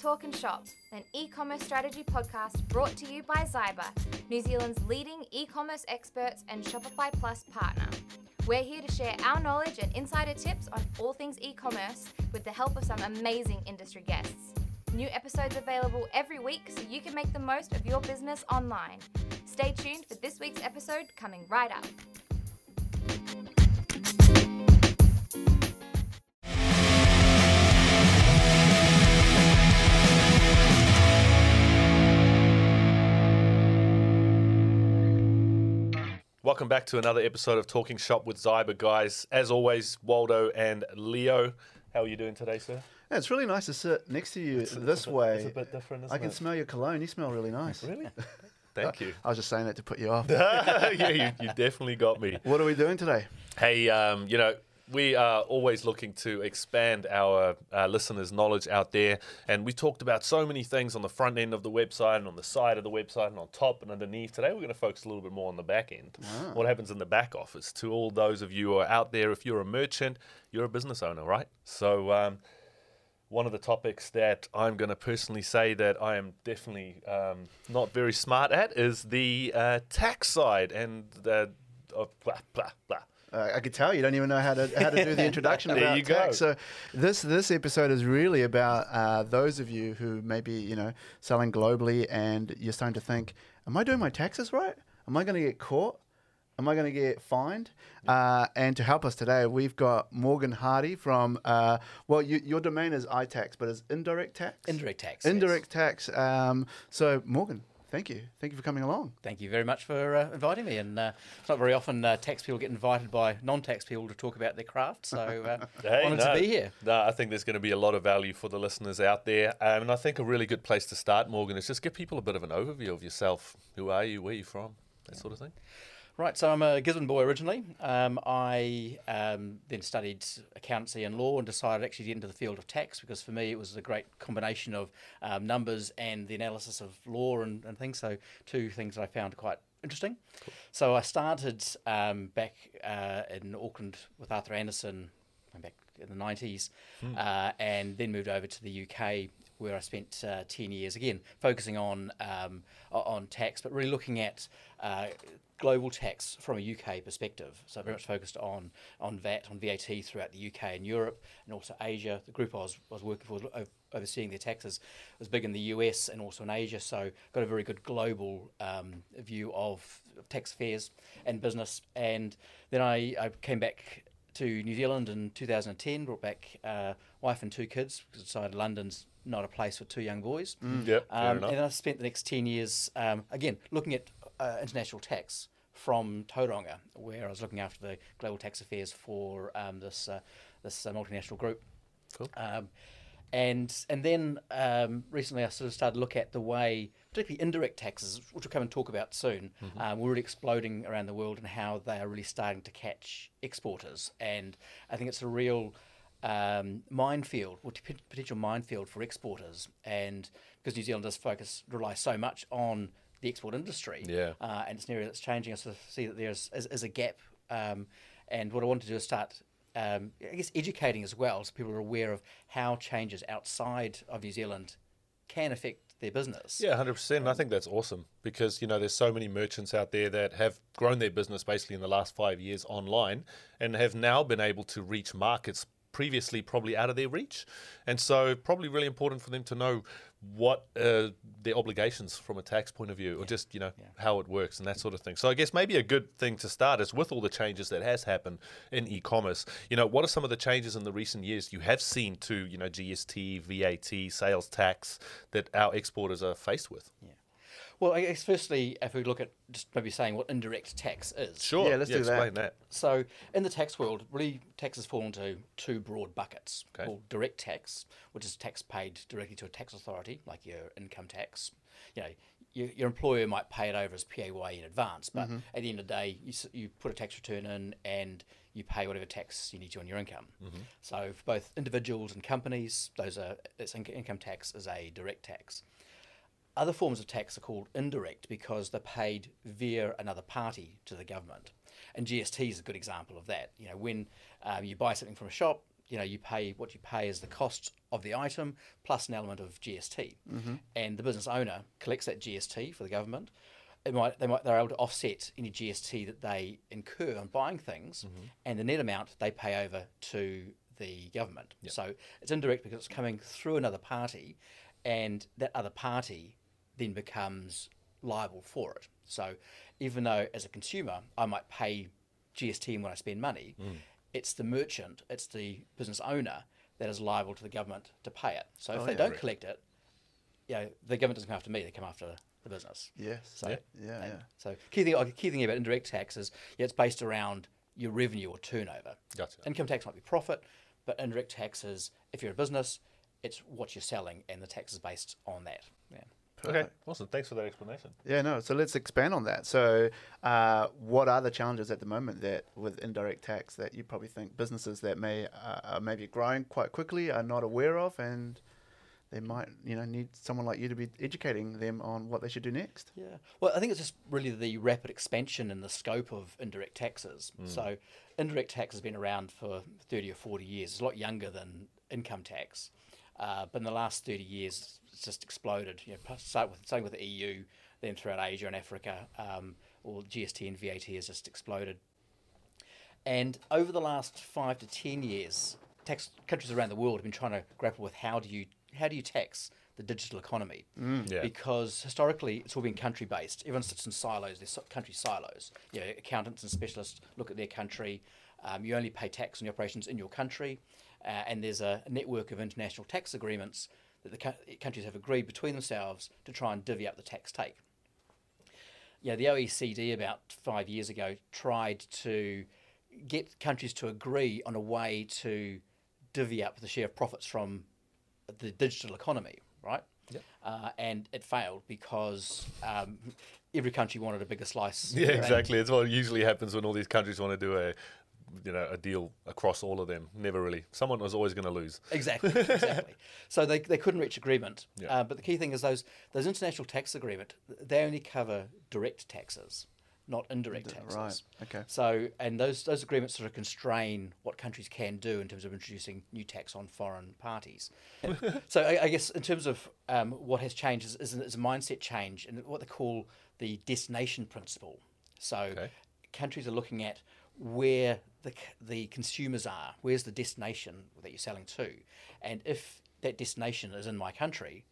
Talking Shop, an e commerce strategy podcast brought to you by Zyber, New Zealand's leading e commerce experts and Shopify Plus partner. We're here to share our knowledge and insider tips on all things e commerce with the help of some amazing industry guests. New episodes available every week so you can make the most of your business online. Stay tuned for this week's episode coming right up. Welcome back to another episode of Talking Shop with Zyber, guys. As always, Waldo and Leo. How are you doing today, sir? Yeah, it's really nice to sit next to you It's this it's a bit- way. it's a bit different, I can it? smell your cologne. You smell really nice. Really? Thank you. I was just saying that to put you off. yeah, you, you definitely got me. what are we doing today? Hey, um, you know, we are always looking to expand our uh, listeners' knowledge out there. And we talked about so many things on the front end of the website and on the side of the website and on top and underneath. Today, we're going to focus a little bit more on the back end. What happens in the back office to all those of you who are out there. If you're a merchant, you're a business owner, right? So, um, one of the topics that I'm going to personally say that I am definitely um, not very smart at is the uh, tax side and the uh, blah blah blah. Uh, I could tell you don't even know how to how to do the introduction There about you go. tax. So this this episode is really about uh, those of you who maybe you know selling globally and you're starting to think, am I doing my taxes right? Am I going to get caught? Am I going to get fined? Uh, and to help us today, we've got Morgan Hardy from, uh, well, you, your domain is iTax, but it's indirect tax? Indirect tax. yes. Indirect tax. Um, so, Morgan, thank you. Thank you for coming along. Thank you very much for uh, inviting me. And uh, it's not very often uh, tax people get invited by non-tax people to talk about their craft. So uh, Hey, honoured no, to be here. No, I think there's going to be a lot of value for the listeners out there. Um, and I think a really good place to start, Morgan, is just give people a bit of an overview of yourself. Who are you? Where are you from? That sort of thing. Right, so I'm a Gisborne boy originally. Um, I um, then studied accountancy and law and decided actually to get into the field of tax because for me it was a great combination of um, numbers and the analysis of law and, and things. So two things that I found quite interesting. So I started um, back uh, in Auckland with Arthur Andersen back in the 90s uh, and then moved over to the UK where I spent uh, 10 years again focusing on um, on tax but really looking at uh, global tax from a UK perspective. So very much focused on on VAT on VAT throughout the UK and Europe and also Asia. The group I was, was working for o- overseeing their taxes was big in the US and also in Asia. So got a very good global um, view of tax affairs and business. And then I, I came back to New Zealand in 2010, brought back uh, wife and two kids because I decided London's not a place for two young boys. Yep, fair Um, and then I spent the next 10 years, um, again, looking at uh, international tax from Tauranga, where I was looking after the global tax affairs for um, this, uh, this uh, multinational group. Cool. Um, and and then um, recently I sort of started to look at the way, particularly indirect taxes, which we'll come and talk about soon, um, were really exploding around the world and how they are really starting to catch exporters. And I think it's a real um, minefield, or t- potential minefield for exporters. And because New Zealand does focus, rely so much on the export industry, Yeah. uh, and it's an area that's changing. I sort of see that there's is, is a gap. Um, and what I want to do is start, um, I guess, educating as well, so people are aware of how changes outside of New Zealand can affect their business. Yeah, hundred percent. I think that's awesome because you know there's so many merchants out there that have grown their business basically in the last five years online and have now been able to reach markets previously probably out of their reach, and so probably really important for them to know what uh, their obligations from a tax point of view, or just you know how it works and that sort of thing. So I guess maybe a good thing to start is with all the changes that has happened in e-commerce. You know, what are some of the changes in the recent years you have seen to you know GST, VAT, sales tax that our exporters are faced with? Well, I guess firstly, if we look at just maybe saying what indirect tax is. Sure. Yeah, let's do that. explain that. So in the tax world, really taxes fall into two broad buckets Okay. called direct tax, which is tax paid directly to a tax authority, like your income tax. You know, your, your employer might pay it over as PAYE in advance, but mm-hmm. at the end of the day, you, you put a tax return in and you pay whatever tax you need to on your income. Mm-hmm. So for both individuals and companies, those are it's in- income tax is a direct tax. Other forms of tax are called indirect because they're paid via another party to the government. And GST is a good example of that. You know, when um, you buy something from a shop, you know you pay what you pay is the cost of the item plus an element of GST, and the business owner collects that GST for the government. It might they might they're able to offset any GST that they incur on buying things, and the net amount they pay over to the government. So it's indirect because it's coming through another party, and that other party then becomes liable for it. So even though as a consumer I might pay GST when I spend money, mm. it's the merchant, it's the business owner that is liable to the government to pay it. So if Oh, they yeah. don't collect it, you know, the government doesn't come after me; they come after the business. Yes. So, Yeah. Yeah. yeah. so key thing, key thing about indirect tax is yeah, it's based around your revenue or turnover. Gotcha. Income tax might be profit, but indirect tax is if you're a business, it's what you're selling, and the tax is based on that. Yeah. Okay, awesome. Thanks for that explanation. Yeah, no. So let's expand on that. So, uh, what are the challenges at the moment that with indirect tax that you probably think businesses that may uh, are maybe growing quite quickly are not aware of, and they might you know need someone like you to be educating them on what they should do next. Yeah. Well, I think it's just really the rapid expansion in the scope of indirect taxes. So, indirect tax has been around for 30 or 40 years. It's a lot younger than income tax. Uh, but in the last 30 years, it's just exploded. You know, plus- start with, starting with the EU, then throughout Asia and Africa, um, all GST and VAT has just exploded. And over the last five to ten years, tax countries around the world have been trying to grapple with how do you how do you tax the digital economy? Yeah. Because historically, it's all been country based. Everyone sits in silos. There's so- country silos. You know, accountants and specialists look at their country. Um, you only pay tax on your operations in your country, uh, and there's a network of international tax agreements that the cou- countries have agreed between themselves to try and divvy up the tax take yeah, the OECD about five years ago tried to get countries to agree on a way to divvy up the share of profits from the digital economy, right? Yep. Uh, and it failed because um, every country wanted a bigger slice. Yeah, exactly. It's what usually happens when all these countries want to do a, you know, a deal across all of them. Never really. Someone was always going to lose. Exactly, exactly. so they, they couldn't reach agreement. Yeah. Uh, but the key thing is those those international tax agreement they only cover direct taxes, not indirect taxes. Right. Okay. So and those those agreements sort of constrain what countries can do in terms of introducing new tax on foreign parties. so I, I guess in terms of um, what has changed is, is, a- is a mindset change and what they call the destination principle. So Okay. countries are looking at where the, the consumers are, where's the destination that you're selling to, and if that destination is in my country,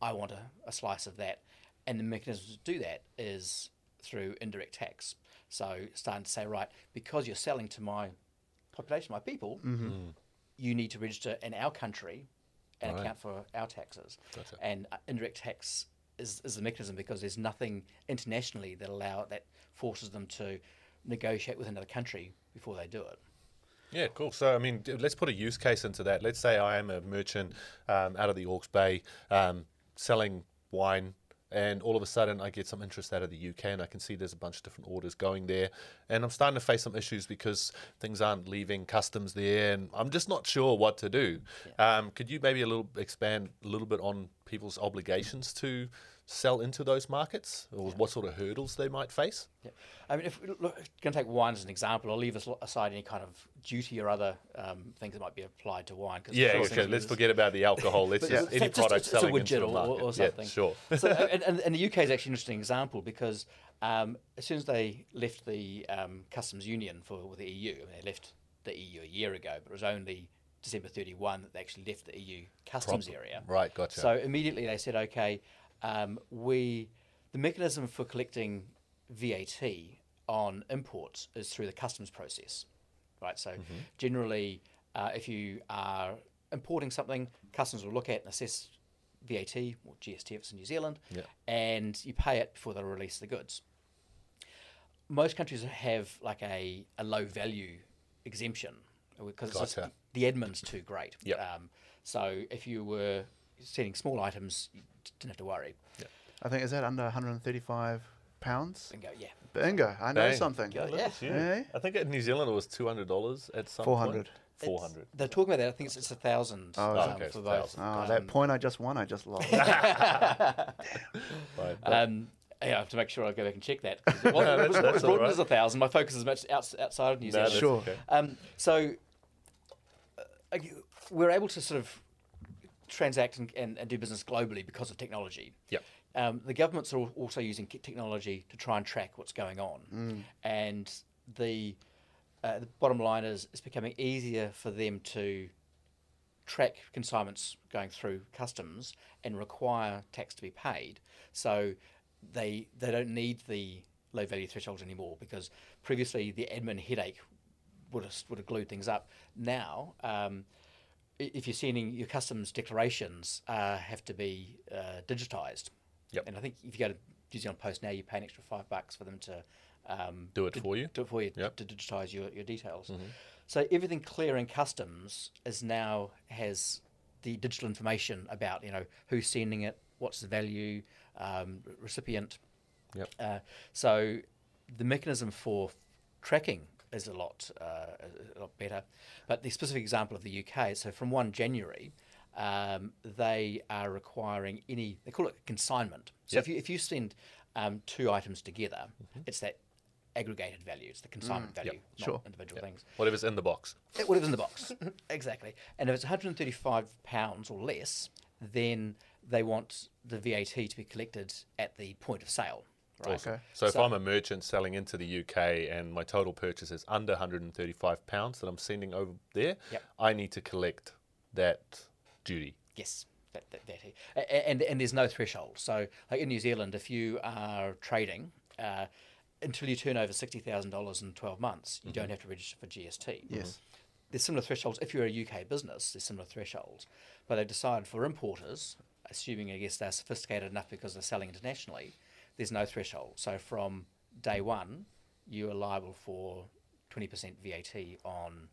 I want a, a slice of that, and the mechanism to do that is through indirect tax. So starting to say, right, because you're selling to my population, my people, you need to register in our country and Right. account for our taxes. Gotcha. And uh, indirect tax is, is the mechanism because there's nothing internationally that allow that forces them to negotiate with another country before they do it. Yeah, cool. So, I mean, let's put a use case into that. Let's say I am a merchant um, out of the Hawke's Bay um, selling wine, and all of a sudden I get some interest out of the UK, and I can see there's a bunch of different orders going there. And I'm starting to face some issues because things aren't leaving customs there, and I'm just not sure what to do. Um, could you maybe a little expand a little bit on people's obligations to sell into those markets, or what sort of hurdles they might face? Yeah. I mean, if we look, going to take wine as an example, I'll leave aside any kind of duty or other um, things that might be applied to wine. 'cause Yeah, okay. Let's forget about the alcohol. Let's just it's- any just- product a selling into the or- market. or something. Yeah, sure. so, and, and, the UK is actually an interesting example because um, as soon as they left the um, customs union for with the EU, I mean, they left the EU a year ago, but it was only December 31 that they actually left the EU customs area. Right, gotcha. So immediately they said, okay, um, we the mechanism for collecting VAT on imports is through the customs process, right? So Mm-hmm. generally, uh, if you are importing something, customs will look at and assess VAT or GST if it's in New Zealand, Yeah. and you pay it before they release the goods. Most countries have like a, a low value exemption because Gotcha. the admin's too great. Yep. Um, so if you were sending small items, didn't have to worry. I think is that under 135 pounds. And go, yeah, Bingo! I know Bang. something. Yeah, yeah. at you. Eh? I think in New Zealand it was two hundred dollars at some 400. point. Four hundred. they're talking about that. I think it's, it's a thousand Oh, um, okay, it's for a both. thousand. Oh, that Um, point I just won, I just lost. Right. Um, yeah, I have to make sure I go back and check that. It was, No, that's- was, it that's was all right. as a thousand. My focus is much outs, outside of New Zealand. that's Sure. okay. Um, so, uh, uh, you- we're able to sort of transact and, and, and do business globally because of technology. Yep. Um, the governments are also using technology to try and track what's going on, and the uh, the bottom line is it's becoming easier for them to track consignments going through customs and require tax to be paid. So they they don't need the low value thresholds anymore because previously the admin headache would have would have glued things up. Now, um, if you're sending your customs declarations uh, have to be uh, digitized. Yep. And I think if you go to New Zealand Post now, you pay an extra five bucks for them to um, Do it for you? Do it for you Yep. to, to digitize your, your details. So everything clearing customs is now has the digital information about you know who's sending it, what's the value, um, recipient. Yep. Uh, so the mechanism for tracking is a lot uh, a lot better. But the specific example of the UK, so from one January, um, they are requiring any they call it consignment. So Yep. if you if you send um, two items together, it's that aggregated value. It's the consignment value, not Sure. individual things. Whatever's in the box. Eh, Whatever's in the box, exactly. And if it's 135 pounds or less, then they want the VAT to be collected at the point of sale. Right. Awesome. Okay. So if I'm a merchant selling into the UK and my total purchase is under 135 pounds that I'm sending over there, Yep. I need to collect that duty. Yes, that, that, that and and there's no threshold. So, like in New Zealand, if you are trading uh, until you turn over sixty thousand dollars in twelve months, you don't have to register for GST. Yes. There's similar thresholds. If you're a UK business, there's similar thresholds. But they've decided for importers, assuming I guess they're sophisticated enough because they're selling internationally, there's no threshold. So from day one, you are liable for twenty percent VAT on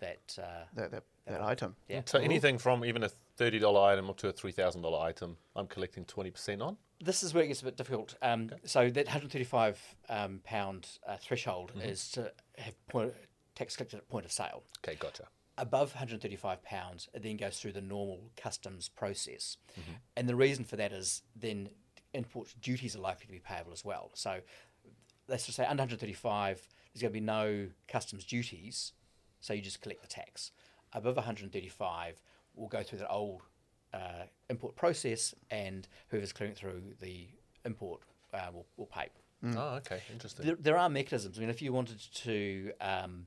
that. Uh, That, that, that item. yeah. So anything from even a $30 item up to a $3,000 item, I'm collecting 20% on. this is where it gets a bit difficult. Um, So that 135 um, pound uh, threshold Mm-hmm. is to have point, tax collected at point of sale. Okay, gotcha. Above 135 pounds, it then goes through the normal customs process, Mm-hmm. and the reason for that is then import duties are likely to be payable as well. So let's just say under 135, there's going to be no customs duties, so you just collect the tax. Above 135, we'll go through the old uh, import process, and whoever's clearing it through the import uh, will, will pay. Oh, okay, interesting. There, there are mechanisms. I mean, if you wanted to um,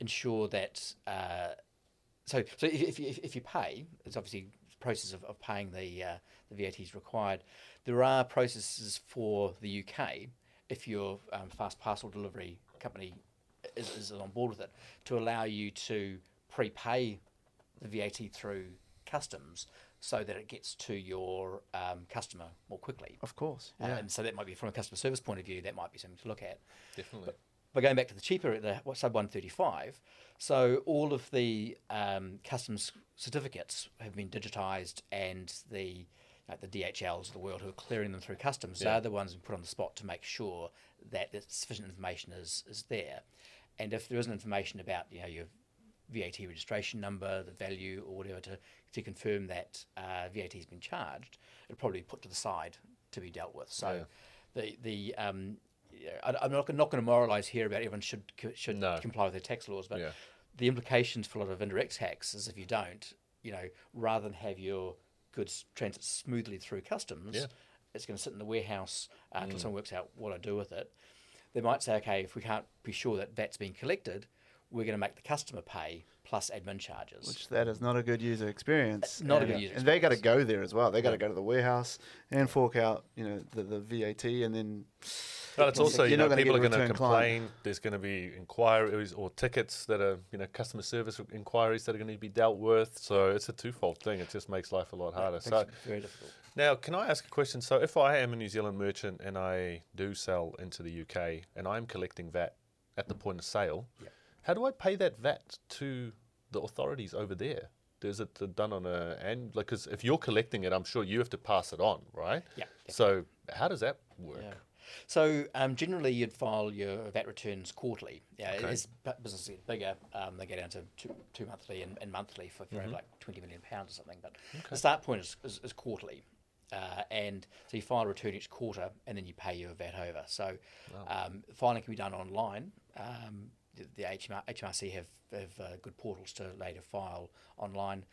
ensure that, uh, so so if, if, you- if, if you pay, it's obviously the process of, of paying the uh, the VAT is required. There are processes for the UK if your um, fast parcel delivery company is, is on board with it to allow you to prepay the VAT through customs so that it gets to your um, customer more quickly. Of course. Uh, Yeah. and so that might be from a customer service point of view, that might be something to look at. Definitely. But going back to the cheaper, the what, sub 135, so all of the um, customs certificates have been digitised and the like the DHLs of the world who are clearing them through customs, Yeah. they're the ones who put on the spot to make sure that sufficient information is, is there. And if there isn't information about you know your VAT registration number, the value, or whatever to, to confirm that uh, VAT has been charged, it'll probably be put to the side to be dealt with. So, the the um, yeah, I, am not, not going to moralise here about everyone should should No. comply with their tax laws, but Yeah. The implications for a lot of indirect tax is if you don't, you know, rather than have your goods transit smoothly through customs, Yeah. it's going to sit in the warehouse uh, until someone works out what I do with it. They might say, okay, if we can't be sure that that's being collected, we're going to make the customer pay plus admin charges. Which that is not a good user experience. Not a and, good user And they got to go there as well. They got to go to the warehouse and fork out, you know, the, the VAT, and then But it's also, You're you know, gonna people are going to return client. complain. There's going to be inquiries or tickets that are, you know, customer service inquiries that are going to be dealt with. So it's a twofold thing. It just makes life a lot harder. Makes So very difficult. now, can I ask a question? So if I am a New Zealand merchant and I do sell into the UK and I'm collecting VAT at the mm. point of sale, Yep. how do I pay that VAT to the authorities over there? Is it done on a and like? Because if you're collecting it, I'm sure you have to pass it on, right? Yeah, So how does that work? Yeah. So um, generally, you'd file your VAT returns quarterly. Yeah, Okay. as businesses get bigger, um, they go down to two, two monthly and, and monthly for, for Mm-hmm. like twenty million pounds or something. But the start point is, is, is quarterly, uh, and so you file a return each quarter, and then you pay your VAT over. So um, filing can be done online. The, the HMR, HMRC have, have uh, good portals to later file online.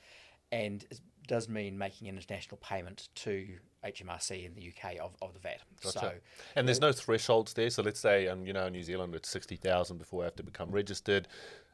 And it does mean making an international payment to HMRC in the UK of, of the VAT. Gotcha. So and there's no thresholds there. So let's say, um, you know, in New Zealand it's sixty thousand before I have to become registered.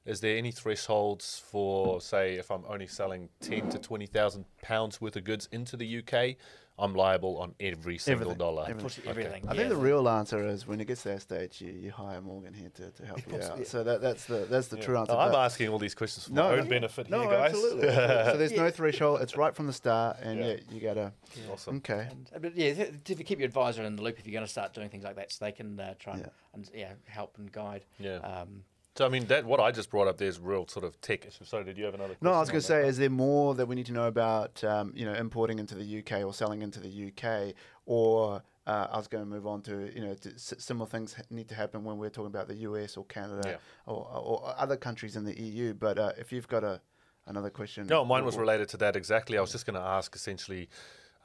Is there any thresholds for, say, if I'm only selling ten to twenty thousand pounds worth of goods into the UK, I'm liable on every single Everything. dollar. Everything. Unfortunately, everything. I yeah. think the real answer is when it gets to that stage, you, you hire Morgan here to, to help you out. So that, that's the that's the true answer. Oh, I'm asking all these questions for No, my no. own benefit no, here, guys. absolutely. so there's no threshold. It's right from the start, and Yeah. yeah, you gotta. awesome. Okay. And, uh, but yeah, th- if you keep your advisor in the loop, if you're going to start doing things like that, so they can uh, try and Yeah. and, yeah, help and guide. Yeah. Um, So I mean, that what I just brought up there is real sort of tech So did you have another? Question? No, I was going to say, is there more that we need to know about, um, you know, importing into the UK or selling into the UK, or uh, I was going to move on to, you know, to s- similar things need to happen when we're talking about the US or Canada Yeah. or, or other countries in the EU. But uh, if you've got a another question, No, mine was related to that exactly. I was just going to ask essentially,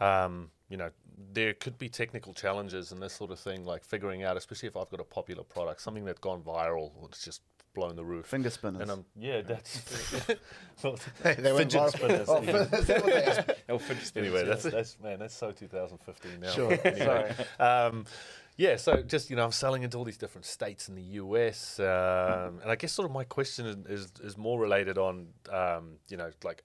um, you know, there could be technical challenges and this sort of thing, like figuring out, especially if I've got a popular product, something that's gone viral, or it's just blown the roof. finger spinners. And I'm yeah, that's well, Hey, they went fidget spinners. Oh, yeah. is that what they are? they'll fidget spinners, anyway, yeah. that's that's man, that's so 2015 now. Sure, Anyway, um, yeah, so just you know, I'm selling into all these different states in the US, um, and I guess sort of my question is is, is more related on um, you know like.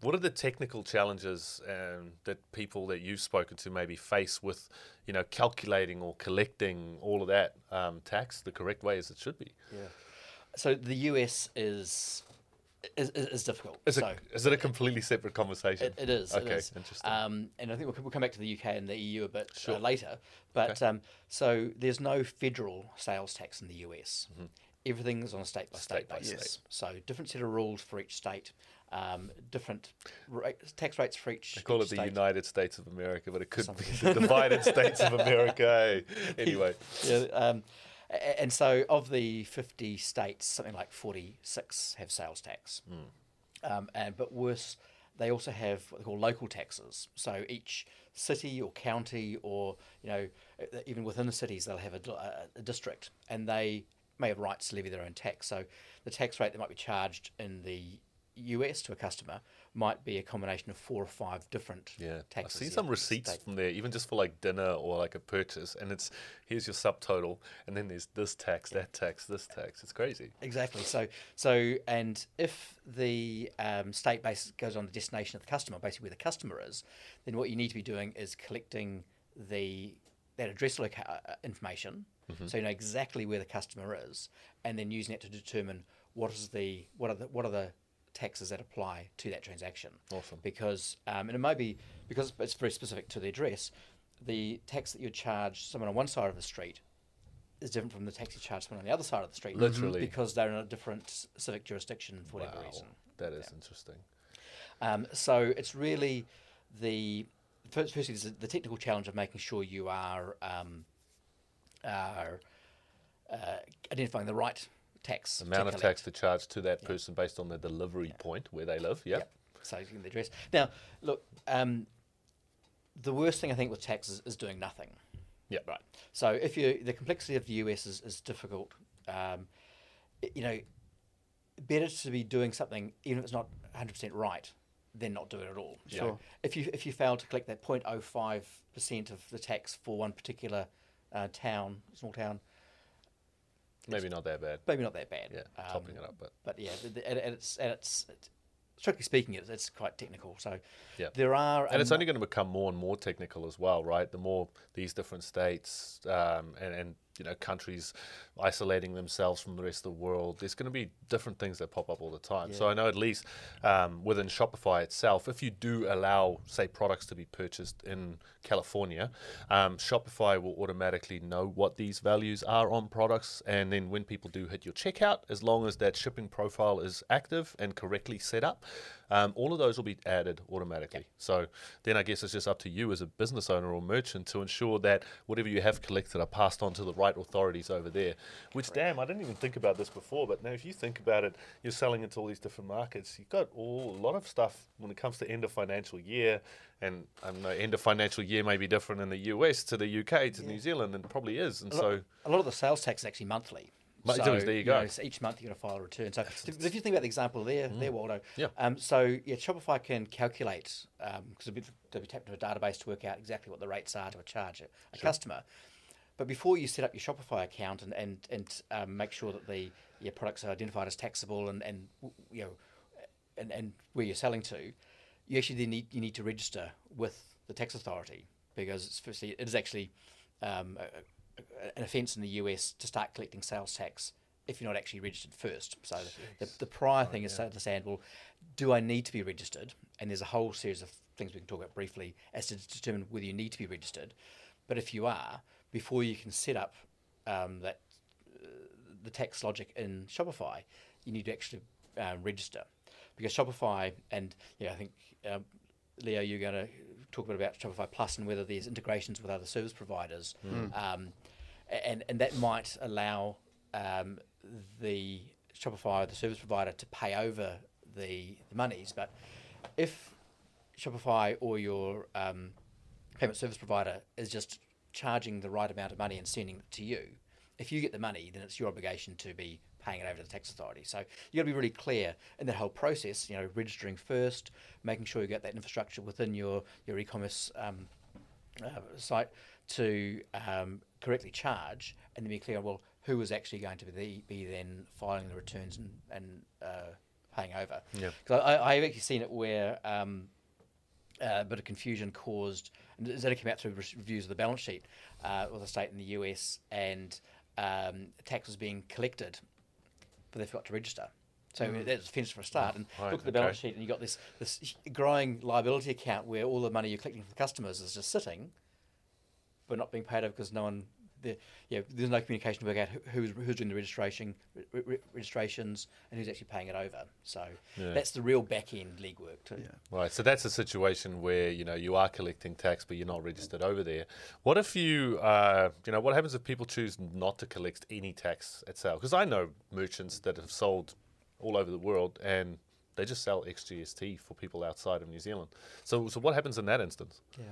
What are the technical challenges um, that people that you've spoken to maybe face with, you know, calculating or collecting all of that um, tax the correct way as it should be? Yeah. So the US is is, is, difficult. Is, so it, is it a completely separate conversation? It, it is. Okay, it is. interesting. Um, and I think we'll, we'll come back to the UK and the EU a bit Sure. uh, later. But Okay. um, so there's no federal sales tax in the US. Everything's on a state by state Mm-hmm. State by basis. state. So different set of rules for each state. Um, different tax rates for each. They call each it the state. United States of America, but it could be the divided States of America. eh? Anyway, yeah, um, and so of the 50 states, something like 46 have sales tax. Um, and but worse, they also have what they call local taxes. So each city or county, or you know, even within the cities, they'll have a, a district, and they may have rights to levy their own tax. So the tax rate that might be charged in the US to a customer might be a combination of four or five different yeah, I've seen some receipts state. from there, even just for like dinner or like a purchase, and it's here's your subtotal, and then there's this tax, that tax, this tax. It's crazy. Exactly. So, so, and if the um, state base goes on the destination of the customer, basically where the customer is, then what you need to be doing is collecting the that address loca- uh, information, so you know exactly where the customer is, and then using it to determine what is the what are the what are the taxes that apply to that transaction. Awesome. Because um, and it may be because it's very specific to the address, the tax that you charge someone on one side of the street is different from the tax you charge someone on the other side of the street. Literally. Because they're in a different civic jurisdiction for whatever Wow, reason. that is interesting. Um, so it's really the first, firstly the technical challenge of making sure you are um, are uh, identifying the right tax The to amount of collect. tax to charge to that person based on the delivery point where they live. Yeah. Yep. So you can address. Now, look, um, the worst thing I think with tax is, is doing nothing. Yeah. Right. So if you the complexity of the US is, is difficult, um, you know, better to be doing something even if it's not 100% right than not do it at all. So Sure. if you if you fail to collect that 0.05 percent of the tax for one particular uh, town, small town, Maybe not that bad. maybe not that bad. Yeah, Um, topping it up, but but yeah, the, the, and it's and it's, it's strictly speaking, it's, it's quite technical. So Yeah. there are and it's only going to become more and more technical as well, right? The more these different states um, and, and you know countries isolating themselves from the rest of the world, there's going to be different things that pop up all the time. So I know at least um, within Shopify itself, if you do allow, say, products to be purchased in California, um, Shopify will automatically know what these values are on products, and then when people do hit your checkout, as long as that shipping profile is active and correctly set up, um, all of those will be added automatically. So then I guess it's just up to you as a business owner or merchant to ensure that whatever you have collected are passed on to the right authorities over there. Which, damn, I didn't even think about this before, but now if you think about it, you're selling into all these different markets. You've got all, a lot of stuff when it comes to end of financial year. And I know, end of financial year may be different in the US to the UK to New Zealand, and probably is. And a lot, so, a lot of the sales tax is actually monthly. Mu- So, there you go. know, so each month you got to file a return. So if if you think about the example there, there Waldo. Mm. Yeah. Um, so yeah, Shopify can calculate because they'll be, they'll be tapped into a database to work out exactly what the rates are to a charge a, a customer. But before you set up your Shopify account and and, and um, make sure that the your products are identified as taxable and, and you know and, and where you're selling to, you actually then need you need to register with the tax authority because it's firstly it is actually um, a- an offence in the US to start collecting sales tax if you're not actually registered first. So the, the prior thing is to understand well, do I need to be registered? And there's a whole series of things we can talk about briefly as to determine whether you need to be registered. But if you are, before you can set up um, that the tax logic in Shopify, you need to actually uh, register because Shopify and yeah, I think um, Leo, you're going to talk a bit about Shopify Plus and whether there's integrations with other service providers, um, and and that might allow um, the Shopify, the service provider, to pay over the the monies, but if Shopify or your um, payment service provider is just charging the right amount of money and sending it to you, if you get the money, then it's your obligation to be paying it over to the tax authority. So you've got to be really clear in that whole process. You know, registering first, making sure you get that infrastructure within your your e-commerce um, uh, site to um, correctly charge, and then be clear. Well, who is actually going to be, be then filing the returns and and uh, paying over? Yeah. Because I, I've actually seen it where. Um, uh, a bit of confusion caused. And only came out through re- reviews of the balance sheet uh, with a state in the US, and um, tax was being collected, but they forgot to register. So mm. that's finished for a start. And Right, look at the balance okay. sheet, and you've got this this growing liability account where all the money you're collecting from the customers is just sitting, but not being paid over because no one. The, yeah, there's no communication to work out who's, who's doing the registration, re- re- registrations, and who's actually paying it over. So Yeah. that's the real back end legwork too. Right, so that's a situation where you know you are collecting tax, but you're not registered over there. What if you, uh, you know, what happens if people choose not to collect any tax at sale? Because I know merchants that have sold all over the world, and they just sell XGST for people outside of New Zealand. So, so what happens in that instance? Yeah.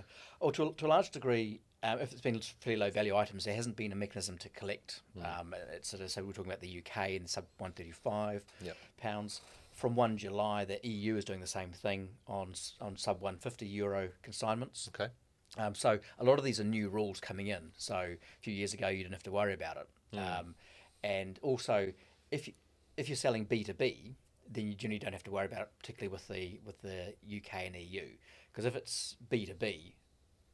Oh, to, to a large degree, um, if it's been fairly low value items, there hasn't been a mechanism to collect. Um, it's sort of, so we're talking about the UK and sub 135 Yep. pounds. From 1 July, the EU is doing the same thing on on sub 150 euro consignments. Okay. Um, so a lot of these are new rules coming in. So a few years ago, you didn't have to worry about it. Um, and also, if you, if you're selling B two B, then you generally don't have to worry about it, particularly with the with the UK and EU, because if it's B two B,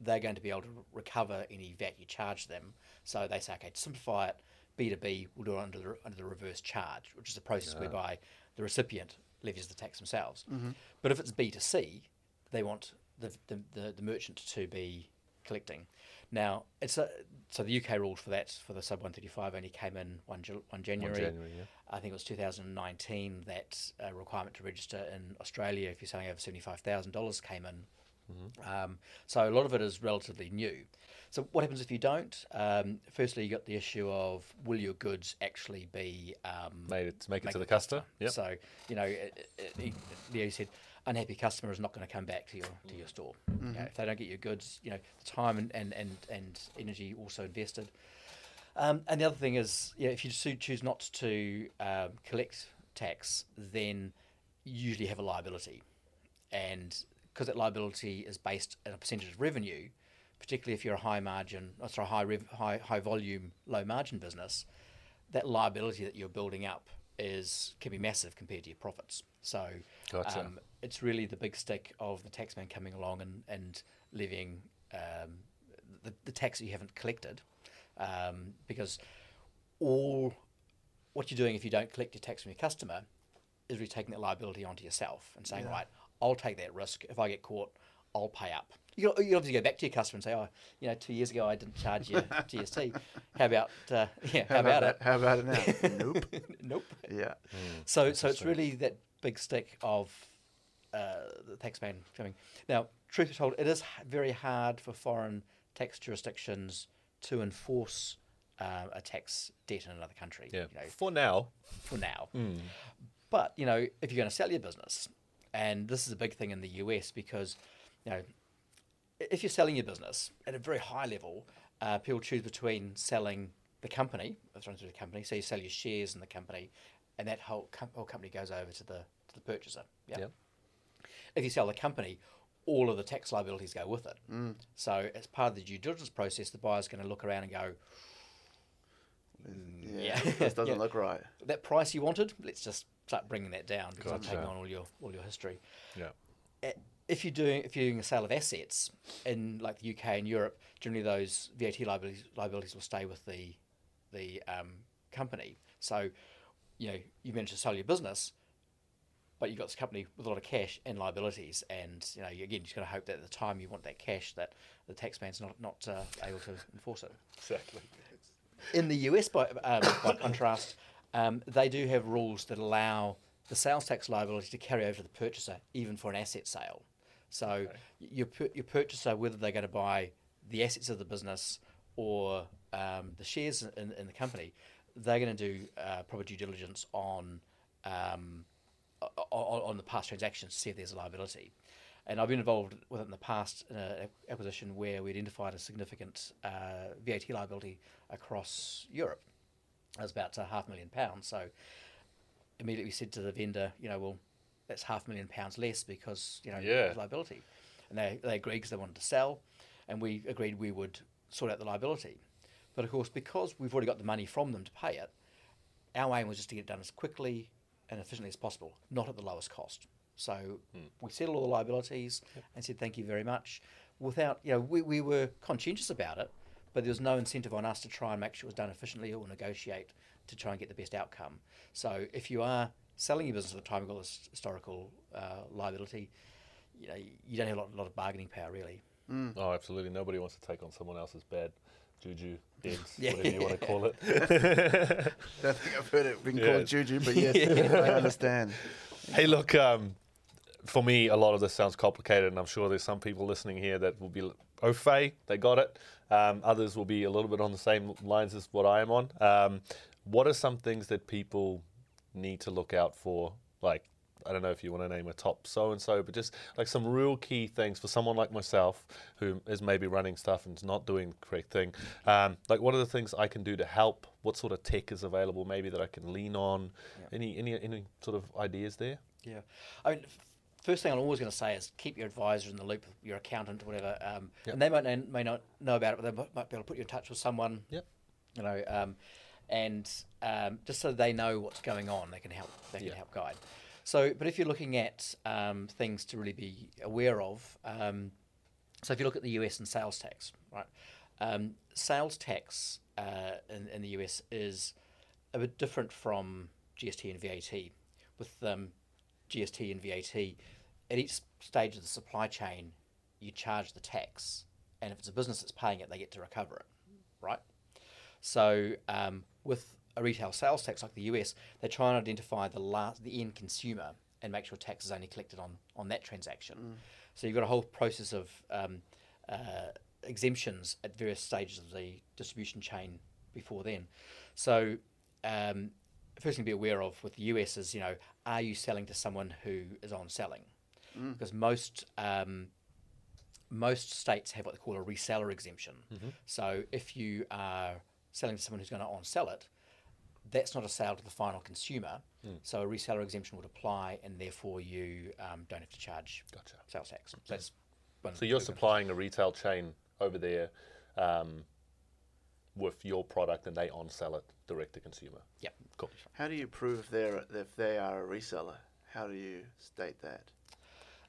they're going to be able to recover any VAT you charge them. So they say, okay, to simplify it, B two B will do it under the under the reverse charge, which is a process whereby the recipient levies the tax themselves. But if it's B two C, they want the, the, the, the merchant to be collecting. Now, it's a, so the UK rules for that for the sub 135 only came in 1, Ju- 1 January. January, yeah. I think it was 2019 that uh, requirement to register in Australia if you're selling over $75,000 came in. Um, so a lot of it is relatively new. So what happens if you don't? Um, firstly, you got the issue of will your goods actually be um, Made it make it make to the customer. Yep. so you know, it, it, it, Leo said, unhappy customer is not going to come back to your to your store. You know, if they don't get your goods, you know, the time and and and, and energy also invested. Um, and the other thing is, you know, if you choose not to um, collect tax, then you usually have a liability, and because that liability is based on a percentage of revenue, particularly if you're a high margin, or sorry, high rev, high high volume, low margin business, that liability that you're building up is can be massive compared to your profits. So Gotcha. um, it's really the big stick of the taxman coming along and, and levying um, the, the tax that you haven't collected, um, because all what you're doing if you don't collect your tax from your customer is really taking that liability onto yourself and saying, right, I'll take that risk. If I get caught, I'll pay up. You, you obviously go back to your customer and say, oh, you know, two years ago I didn't charge you GST. How about, uh, yeah, how, about, that? How about it now? nope. nope. Yeah. So, so it's really that big stick of uh, the taxman coming. Now, truth be told, it is very hard for foreign tax jurisdictions to enforce uh, a tax debt in another country. Yeah. You know, For now. for now. But you know, if you're going to sell your business, and this is a big thing in the US because you know, if you're selling your business at a very high level, uh, people choose between selling the company, it's run through the company. So you sell your shares in the company, and that whole com- whole company goes over to the to the purchaser. Yeah. Yep. If you sell the company, all of the tax liabilities go with it. So as part of the due diligence process, the buyer's going to look around and go, Yeah, Yeah. this doesn't Yeah. look right. that price you wanted, let's just start bringing that down because I've taken on all your all your history. Yeah. If you're doing if you're doing a sale of assets in like the UK and Europe, generally those VAT liabilities liabilities will stay with the the um, company. So, you know, you managed to sell your business, but you've got this company with a lot of cash and liabilities, and you know, again, you're just going to hope that at the time you want that cash, that the taxman's not not uh, able to enforce it. Exactly. In the US, by, um, by contrast, um, they do have rules that allow the sales tax liability to carry over to the purchaser, even for an asset sale. So Okay. your your purchaser, whether they're going to buy the assets of the business or um, the shares in, in the company, they're going to do uh, proper due diligence on um, o- o- on the past transactions to see if there's a liability. And I've been involved with it in the past in an acquisition where we identified a significant uh, VAT liability across Europe. It was about uh, half a million pounds. So immediately we said to the vendor, you know, well, that's half a million pounds less because, you know, Yeah. liability. And they, they agreed because they wanted to sell. And we agreed we would sort out the liability. But of course, because we've already got the money from them to pay it, our aim was just to get it done as quickly and efficiently as possible, not at the lowest cost. So we settled all the liabilities and said thank you very much. Without, you know, we, we were conscientious about it, but there was no incentive on us to try and make sure it was done efficiently or negotiate to try and get the best outcome. So if you are selling your business at the time you've got this historical uh, liability, you know, you don't have a lot, lot of bargaining power really. Oh, absolutely. Nobody wants to take on someone else's bad juju, deeds, Yeah. whatever you want to call it. Don't think I've heard it being Yeah. called juju, but yes, I understand. Hey, look, um, for me, a lot of this sounds complicated, and I'm sure there's some people listening here that will be au fait, they got it. Um, others will be a little bit on the same lines as what I am on. Um, what are some things that people need to look out for? Like, I don't know if you want to name a top so and so, but just like some real key things for someone like myself who is maybe running stuff and is not doing the correct thing. Um, like, what are the things I can do to help? What sort of tech is available? Maybe that I can lean on. Any any any sort of ideas there? Yeah, I mean, first thing I'm always going to say is keep your advisor in the loop, your accountant, whatever. Um, Yep. And they might know, may not know about it, but they might- be able to put you in touch with someone. Yep. You know, um, and um, just so they know what's going on, they can help. They can Yeah. help guide. So, but if you're looking at um, things to really be aware of, um, so if you look at the US and sales tax, right? Um, sales tax uh, in, in the US is a bit different from GST and VAT. With um, GST and VAT, at each stage of the supply chain, you charge the tax, and if it's a business that's paying it, they get to recover it, right? So um, with a retail sales tax like the US, they try and identify the last, the end consumer, and make sure tax is only collected on on that transaction. So you've got a whole process of um, uh, exemptions at various stages of the distribution chain before then. So um, first thing to be aware of with the US is, you know, are you selling to someone who is on selling? Because most um, most states have what they call a reseller exemption. So if you are selling to someone who's going to on sell it, that's not a sale to the final consumer. So a reseller exemption would apply, and therefore you um, don't have to charge Gotcha. sales tax. So that's one So you're big ones. supplying a retail chain over there um, with your product, and they on sell it direct to consumer. Yeah. Cool. How do you prove they're if they are a reseller? How do you state that?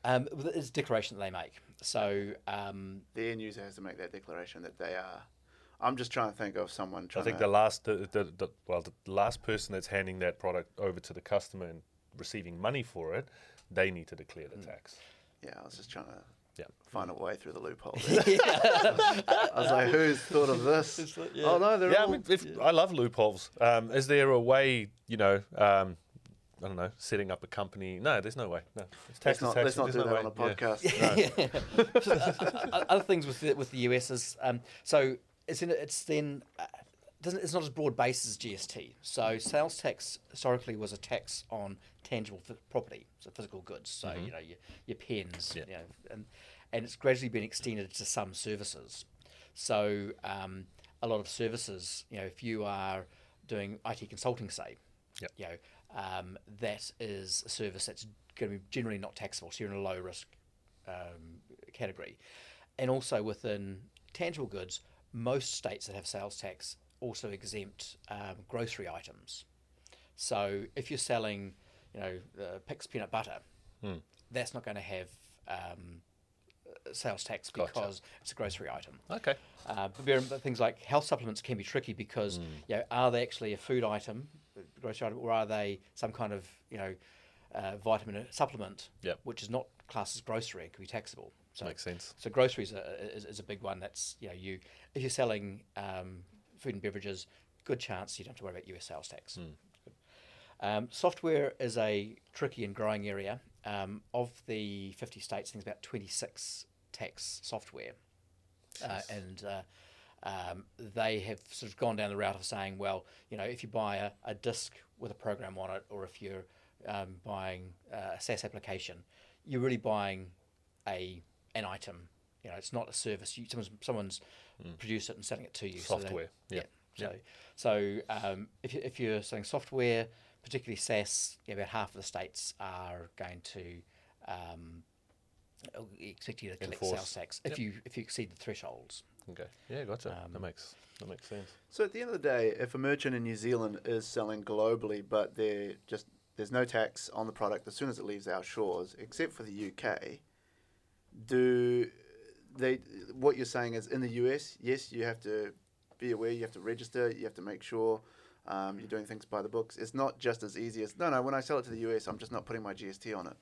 Um, it's a declaration that they make. So um, The end user has to make that declaration that they are. I'm just trying to think of someone I trying think to. the last, the, the, the, well, the last person that's handing that product over to the customer and receiving money for it, they need to declare the tax. yeah, I was just trying to Yeah. find a way through the loophole. there. I was like, who's thought of this? Oh no, they're Yeah, I mean, if, I love loopholes. Um, is there a way, you know, um, I don't know, setting up a company? No, there's no way. No, it's tax let's not, tax. let's not there's do no that way. on a Yeah. podcast. O- other things with the, with the US is um, so it's in, it's then uh, doesn't it's not as broad based as GST. So sales tax historically was a tax on tangible f- property, so physical goods. So you know your, your pens, Yeah. you know, and and it's gradually been extended to some services. So um, a lot of services, you know, if you are doing IT consulting, say, Yep. you know, um, that is a service that's going to be generally not taxable, so you're in a low risk um, category. And also within tangible goods, most states that have sales tax also exempt um, grocery items. So if you're selling, you know, uh, Pic's peanut butter, Hmm. that's not going to have um, sales tax Gotcha. because it's a grocery item. Okay. Uh, but bear in mind things like health supplements can be tricky because you know, are they actually a food item, grocery or are they some kind of you know uh, vitamin supplement, Yep. which is not classed as grocery it could be taxable. So Makes sense. So groceries are, is, is a big one. That's you know you if you're selling um, food and beverages, good chance you don't have to worry about US sales tax. Good. Um, software is a tricky and growing area. Um, of the 50 states, I think it's about 26 tax software. Uh, and uh, um, they have sort of gone down the route of saying, well, you know, if you buy a, a disk with a program on it, or if you're um, buying a SaaS application, you're really buying a an item. You know, it's not a service. You, someone's someone's produced it and selling it to you. So they- Software, yeah, So, so um, if you, if you're selling software, particularly SaaS, yeah, about half of the states are going to um, expect you to collect Enforce. sales tax if Yep. you if you exceed the thresholds. Okay. Yeah, gotcha. that Um, makes that makes sense. So at the end of the day, if a merchant in New Zealand is selling globally, but they're just there's no tax on the product as soon as it leaves our shores, except for the UK, do they? What you're saying is in the US, yes, you have to be aware, you have to register, you have to make sure um, you're doing things by the books. It's not just as easy as no, no. When I sell it to the US, I'm just not putting my GST on it.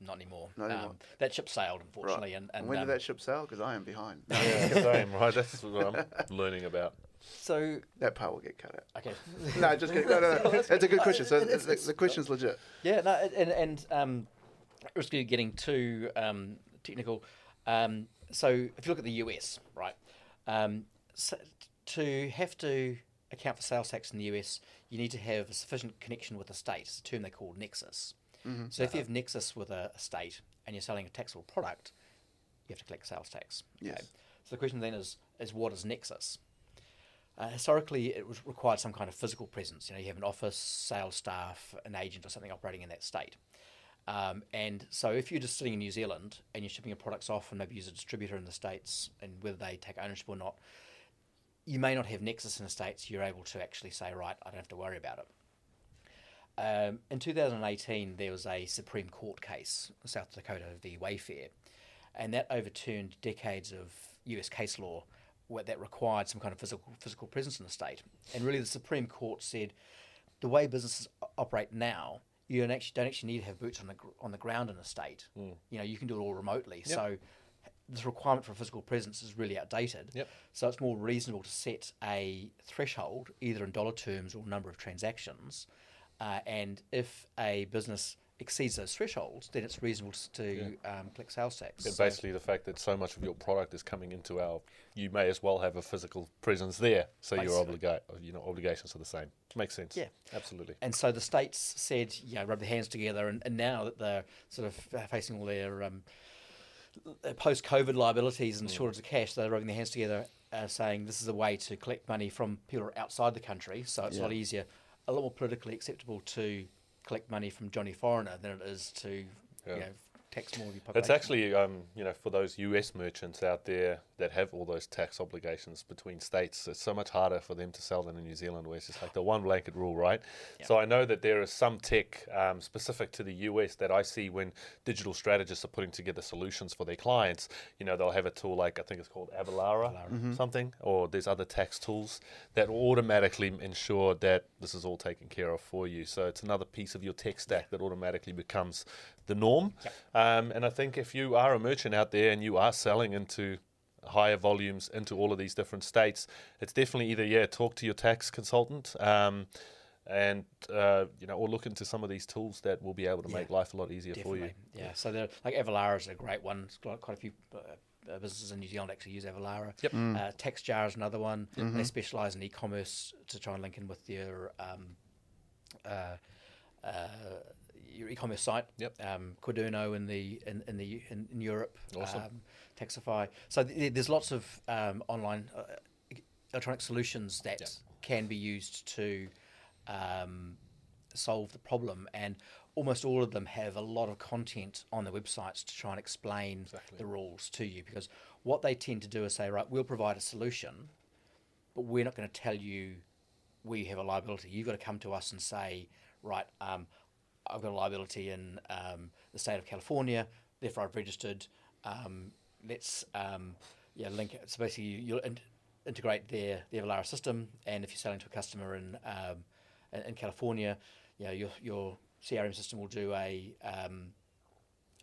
No, not anymore. Not anymore. Um, that ship sailed, unfortunately, and, and, And when um, did that ship sail? Because I am behind. Yeah, same, right? That's what I'm learning about. so that part will get cut out. okay. No, just kidding. No, no, no. It's a good question. So the, the, the question's legit. Yeah, no, and and um, risky of getting too um, technical. Um, so if you look at the US, right, um, so to have to account for sales tax in the US, you need to have a sufficient connection with the state. It's a term they call nexus. So if you have nexus with a, a state and you're selling a taxable product, you have to collect sales tax. Yes. So the question then is, is what is nexus? Uh, historically, it was required some kind of physical presence. You know, you have an office, sales staff, an agent, or something operating in that state. Um, and so, if you're just sitting in New Zealand and you're shipping your products off, and maybe use a distributor in the states, and whether they take ownership or not, you may not have nexus in the states. You're able to actually say, right, I don't have to worry about it. Um, in 2018, there was a Supreme Court case, South Dakota v. Wayfair, and that overturned decades of US case law where that required some kind of physical physical presence in the state. And really, the Supreme Court said the way businesses operate now, you don't actually don't actually need to have boots on the gr- on the ground in a state. You know, you can do it all remotely. So this requirement for physical presence is really outdated. Yep. So it's more reasonable to set a threshold, either in dollar terms or number of transactions. Uh, and if a business exceeds those thresholds, then it's reasonable to, to um, collect sales tax. And So- basically, the fact that so much of your product is coming into our, you may as well have a physical presence there. So your Basically. obliga- you know, obligations are the same. Makes sense. Yeah. absolutely. And so the states said, you know, rub their hands together, and, and now that they're sort of facing all their um, post COVID liabilities and shortage of cash, they're rubbing their hands together, uh, saying this is a way to collect money from people outside the country. So it's a lot easier, a lot more politically acceptable to collect money from Johnny Foreigner than it is to, Yeah. you know, tax more of your It's actually, um, you know, for those US merchants out there that have all those tax obligations between states, it's so much harder for them to sell than in New Zealand, where it's just like the one blanket rule, right? So I know that there is some tech um, specific to the US that I see when digital strategists are putting together solutions for their clients. You know, they'll have a tool like I think it's called Avalara, something, or there's other tax tools that automatically ensure that this is all taken care of for you. So it's another piece of your tech stack that automatically becomes the norm. Um, and I think if you are a merchant out there and you are selling into higher volumes into all of these different states, it's definitely either yeah, talk to your tax consultant. Um, and uh, you know, or look into some of these tools that will be able to make life a lot easier for you. Yeah. So they're, like Avalara is a great one. It's got quite a few uh, uh, businesses in New Zealand actually use Avalara. Yep. Uh, TaxJar is another one. They specialise in e-commerce to try and link in with your um, uh, uh, your e-commerce site. Yep. Um, Quaderno in the in, in the in, in Europe. Awesome. Um, Taxify. So th- there's lots of um, online. Uh, electronic solutions that Yeah. can be used to um, solve the problem, and almost all of them have a lot of content on their websites to try and explain Exactly. the rules to you. Because what they tend to do is say, right, we'll provide a solution, but we're not going to tell you we have a liability. You've got to come to us and say, right, um, I've got a liability in um, the state of California, therefore I've registered. Um, let's um, yeah link it. So basically, you- you'll in- integrate their their Avalara system, and if you're selling to a customer in um, in, in California, you know, your your CRM system will do a um,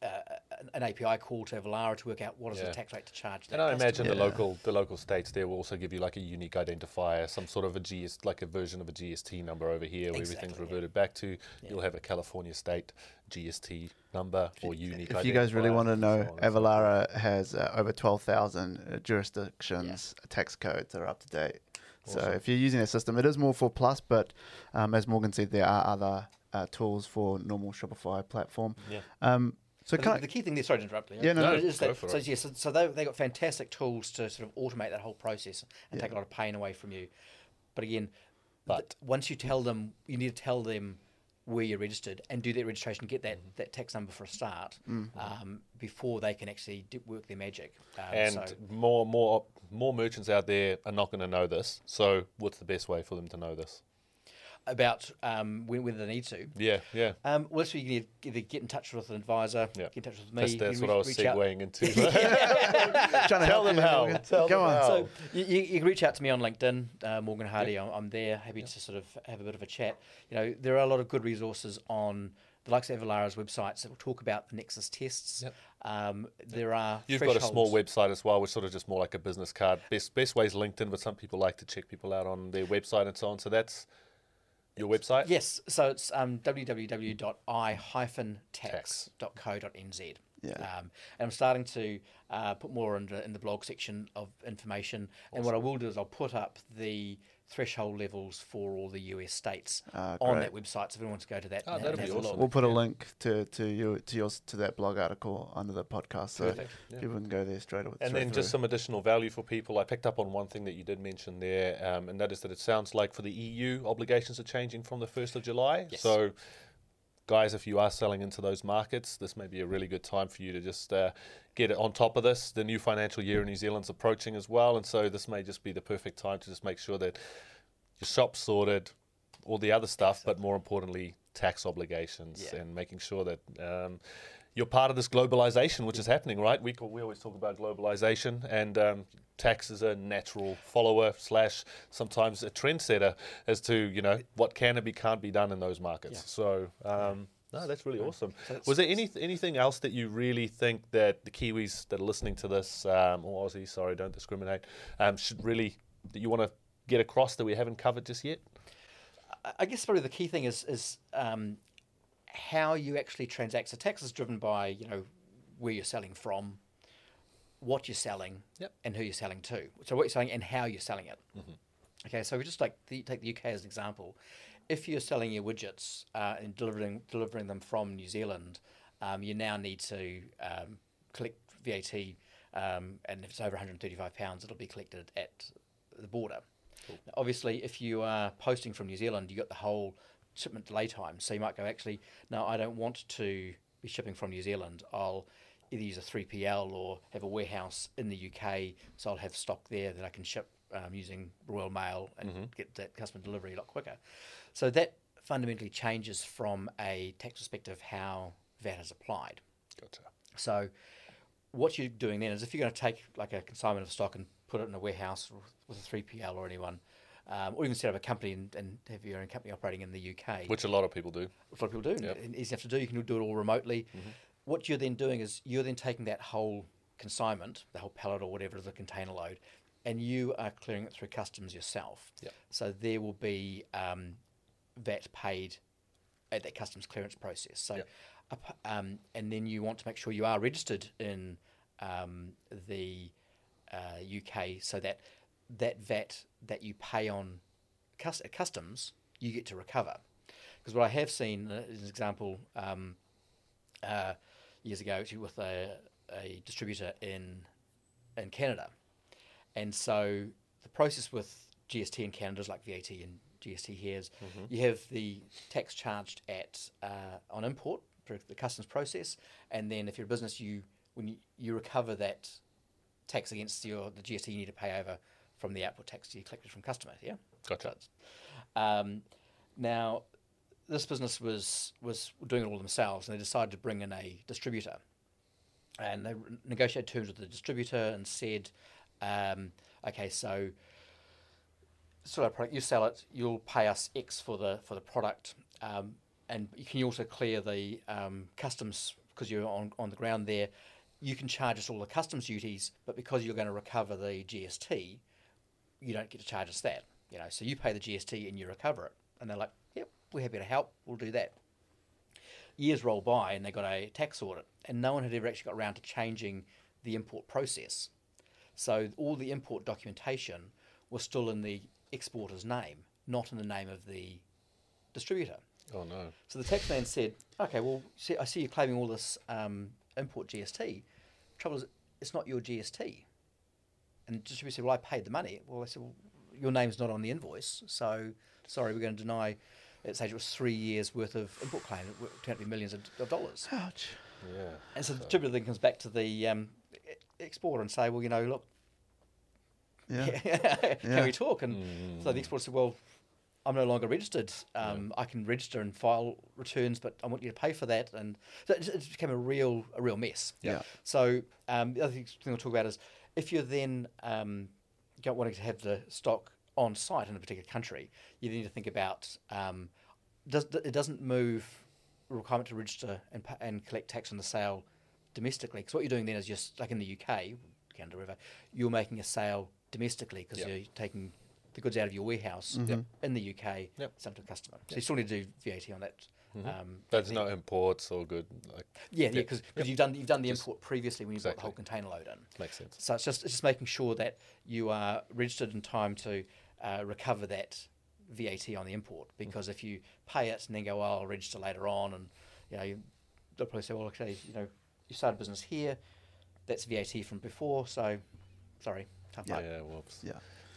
uh, an- an API call to Avalara to work out what is Yeah. the tax rate to charge. That And I customer. imagine the local the local states there will also give you like a unique identifier, some sort of a GS like a version of a GST number over here where everything's Exactly, yeah. reverted back to. You'll have a California state GST number or unique. If you guys really want to know, so on and so forth. Avalara has uh, over 12,000 uh, jurisdictions, tax codes that are up to date. So if you're using a system, it is more for Plus, but um, as Morgan said, there are other uh, tools for normal Shopify platform. Yeah. Um, so can the, I, the key thing there, sorry to interrupt. Leo, Yeah, no, no, is go that, for so it. yeah, so, so they they got fantastic tools to sort of automate that whole process and take a lot of pain away from you. But again, But- th- once you tell them, you need to tell them where you're registered and do that registration, get that, that tax number for a start um, before they can actually do, work their magic. Um, And so, more more more merchants out there are not going to know this. So what's the best way for them to know this? About um, when, whether they need to. Yeah, yeah. Um, well, that's where you can either get in touch with an advisor, Yeah. get in touch with me. That's, that's can what I was reach out- segueing into. trying to Tell help them you, how. Tell Go them on. how. So you, you, you can reach out to me on LinkedIn, uh, Morgan Hardy. I'm, I'm there, happy to sort of have a bit of a chat. You know, there are a lot of good resources on the likes of Avalara's websites that will talk about the Nexus tests. Yep. Um, there are You've got a small website as well, which sort of just more like a business card. Best best way is LinkedIn, but some people like to check people out on their website and so on. So that's your website. Yes, so it's um, www.i-tax.co.nz. Yeah. Um, and I'm starting to uh, put more in the, in the blog section of information. And what I will do is I'll put up the threshold levels for all the US states Ah, on that website. So if anyone wants to go to that, Oh, and that'd be a look. awesome. We'll put a link to to you to yours to that blog article under the podcast, so Perfect, yeah. people can go there straight away. And straight then just some additional value for people. I picked up on one thing that you did mention there, um, and that is that it sounds like for the EU, obligations are changing from the 1st of July. Yes. So, guys, if you are selling into those markets, this may be a really good time for you to just uh, get it on top of this. The new financial year in New Zealand's approaching as well, and so this may just be the perfect time to just make sure that your shop's sorted, all the other stuff, but more importantly, tax obligations Yeah. and making sure that um, you're part of this globalization, which is happening, right? We, we always talk about globalization, and um, tax is a natural follower slash sometimes a trendsetter as to you know what can and be can't be done in those markets. So. Um, no, that's really awesome. So Was there any anything else that you really think that the Kiwis that are listening to this, um, or Aussies, sorry, don't discriminate, um, should really that you want to get across that we haven't covered just yet? I- I guess probably the key thing is is um, how you actually transact. So tax is driven by you know where you're selling from, what you're selling, Yep. and who you're selling to. So what you're selling and how you're selling it. Okay, so we just like the, take the UK as an example. If you're selling your widgets uh, and delivering delivering them from New Zealand, um, you now need to um, collect VAT, um, and if it's over 135 pounds, it'll be collected at the border. Now, obviously, if you are posting from New Zealand, you got the whole shipment delay time. So you might go, actually, no, I don't want to be shipping from New Zealand. I'll either use a 3PL or have a warehouse in the UK, so I'll have stock there that I can ship um, using Royal Mail and get that customer delivery a lot quicker. So that fundamentally changes from a tax perspective how VAT is applied. Gotcha. So what you're doing then is if you're going to take like a consignment of stock and put it in a warehouse with a 3PL or anyone, um, or even set up a company and, and have your own company operating in the UK, Which a lot of people do. a lot of people do. Yep. Easy enough to do. You can do it all remotely. What you're then doing is you're then taking that whole consignment, the whole pallet or whatever is a container load, and you are clearing it through customs yourself. Yep. So there will be um, VAT paid at that customs clearance process. So, Yep. um, and then you want to make sure you are registered in um, the uh, UK so that that VAT that you pay on cus- customs you get to recover. Because what I have seen uh, is an example um, uh, years ago actually with a, a distributor in in Canada, and so the process with GST in Canada is like VAT and GST here is Mm-hmm. you have the tax charged at uh, on import for the customs process, and then if you're a business, you when you, you recover that tax against your the GST you need to pay over from the output tax you collected from customers. Yeah. Gotcha. Um, now, this business was was doing it all themselves, and they decided to bring in a distributor, and they negotiated terms with the distributor and said, um, "Okay, so." sort of product you sell it, you'll pay us X for the for the product, um, and you can also clear the um, customs because you're on on the ground there. You can charge us all the customs duties, but because you're going to recover the GST, you don't get to charge us that. You know, so you pay the GST and you recover it. And they're like, "Yep, we're happy to help. We'll do that." Years roll by and they got a tax audit, and no one had ever actually got around to changing the import process. So all the import documentation was still in the exporter's name, not in the name of the distributor. Oh no. So the tax man said, "Okay, well, see, I see you're claiming all this um, import GST. Trouble is, it's not your GST." And the distributor said, "Well, I paid the money." Well, I said, well, "Your name's not on the invoice, so sorry, we're going to deny." At stage, it was three years worth of import claim. It turned out to be millions of, of dollars. Ouch. Yeah. And so the distributor then comes back to the um, exporter and say, "Well, you know, look, Yeah. can Yeah. we talk?" And so the exporter said, "Well, I'm no longer registered. Um, I can register and file returns, but I want you to pay for that." And so it, it became a real a real mess. Yeah. So um, the other thing we'll talk about is if you're then um, go- wanting to have the stock on site in a particular country, you need to think about um, does it doesn't move requirement to register and, and collect tax on the sale domestically. Because what you're doing then is just like in the UK, Canada, wherever, you're making a sale domestically because Yep. you're taking the goods out of your warehouse in the UK, Yep. sent to a customer. So you still need to do VAT on that. Um, There's no imports or good. Like, yeah, yeah, Yeah. because you've done you've done the Just- import previously when you bought the whole container load in. makes sense. So it's just it's just making sure that you are registered in time to uh, recover that VAT on the import. Because if you pay it and then go, oh, I'll register later on, and you know, you, they'll probably say, well, okay, you know, you started business here, that's VAT from before, so sorry, tough luck. Yeah. Whoops. Yeah.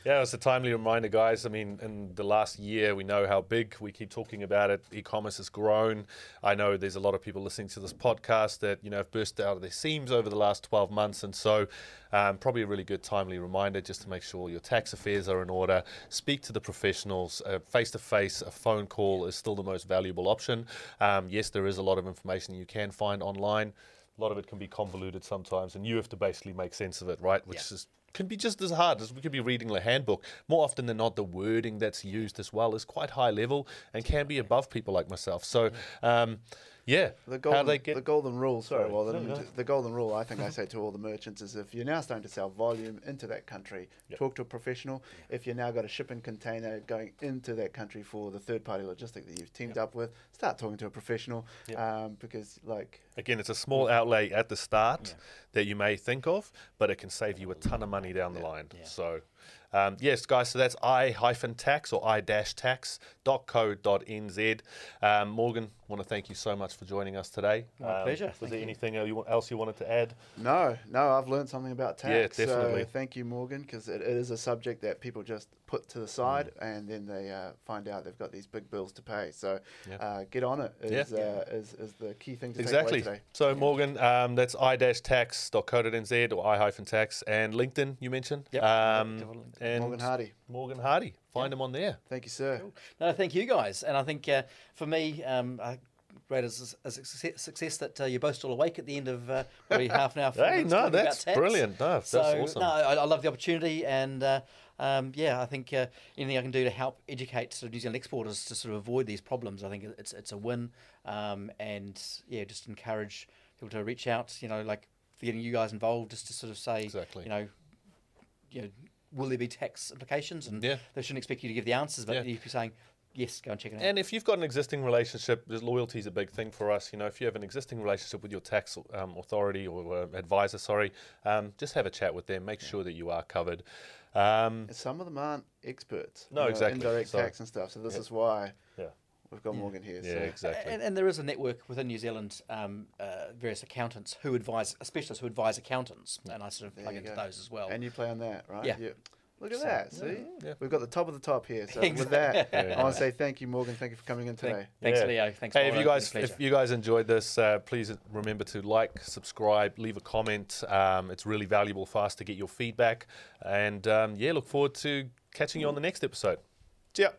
Yeah, it's a timely reminder, guys. I mean, in the last year, we know how big we keep talking about it. E-commerce has grown. I know there's a lot of people listening to this podcast that you know have burst out of their seams over the last 12 months, and so um, probably a really good timely reminder just to make sure your tax affairs are in order. Speak to the professionals. Face to face, a phone call is still the most valuable option. Um, yes, there is a lot of information you can find online. A lot of it can be convoluted sometimes, and you have to basically make sense of it, right? Which Yeah. is can be just as hard as we could be reading a handbook. More often than not, the wording that's used as well is quite high level and can be above people like myself. So, um, yeah, The golden, get the golden rule. Sorry, Sorry. well, the, No, no. the golden rule. I think I say to all the merchants is if you're now starting to sell volume into that country, Yep. talk to a professional. If you've now got a shipping container going into that country for the third-party logistic that you've teamed up with, start talking to a professional Yep. um, because, like, again, it's a small outlay at the start that you may think of, but it can save you a ton of money down the line. Yeah. So, um, yes, guys, so that's i tax or i tax.co.nz. Um, Morgan, want to thank you so much for joining us today. My Um, pleasure. Was Thank there you. anything else you, else you wanted to add? no, no, I've learned something about tax. Yeah, tax. definitely. So thank you, Morgan, because it, it is a subject that people just put to the side and then they uh, find out they've got these big bills to pay. So Yeah. uh, get on it is, Yeah. uh, is, is the key thing to Exactly. take away today. So, Morgan, um, that's i-tax.co.nz or i-tax and LinkedIn, you mentioned. Yep. Um, Yep, and Morgan Hardy. Morgan Hardy. Find them on there. Thank you, sir. No, thank you guys, and I think uh, for me, um, I rate it as a success, success that uh, you're both still awake at the end of uh, probably half an hour. Hey, no, that's brilliant. No, that's so, awesome. No, I, I love the opportunity, and uh, um, yeah, I think uh, anything I can do to help educate sort of New Zealand exporters to sort of avoid these problems, I think it's it's a win, um, and yeah, just encourage people to reach out. You know, like getting you guys involved, just to sort of say, Exactly. you know, you know, will there be tax implications? And Yeah. they shouldn't expect you to give the answers, but Yeah. if you're saying yes, go and check it out. And if you've got an existing relationship, loyalty is a big thing for us. You know, if you have an existing relationship with your tax um, authority or uh, advisor, sorry, um, just have a chat with them. Make sure that you are covered. Um, some of them aren't experts. No, you know, exactly. Indirect So- tax and stuff. So this Yeah. is why yeah, we've got Morgan here. yeah, so. exactly. And, and there is a network within New Zealand, um, uh, various accountants who advise, specialists who advise accountants, and I sort of There plug into go. those as well. And you play on that, right? Yeah. You- Look at So, that. See, yeah. we've got the top of the top here. So with that, Yeah. I want to say thank you, Morgan. Thank you for coming in Thank- today. thanks, Yeah. Leo. Thanks, for Hey, if you guys if you guys enjoyed this, uh, please remember to like, subscribe, leave a comment. Um, it's really valuable for us to get your feedback. And um, yeah, look forward to catching you on the next episode. See ya.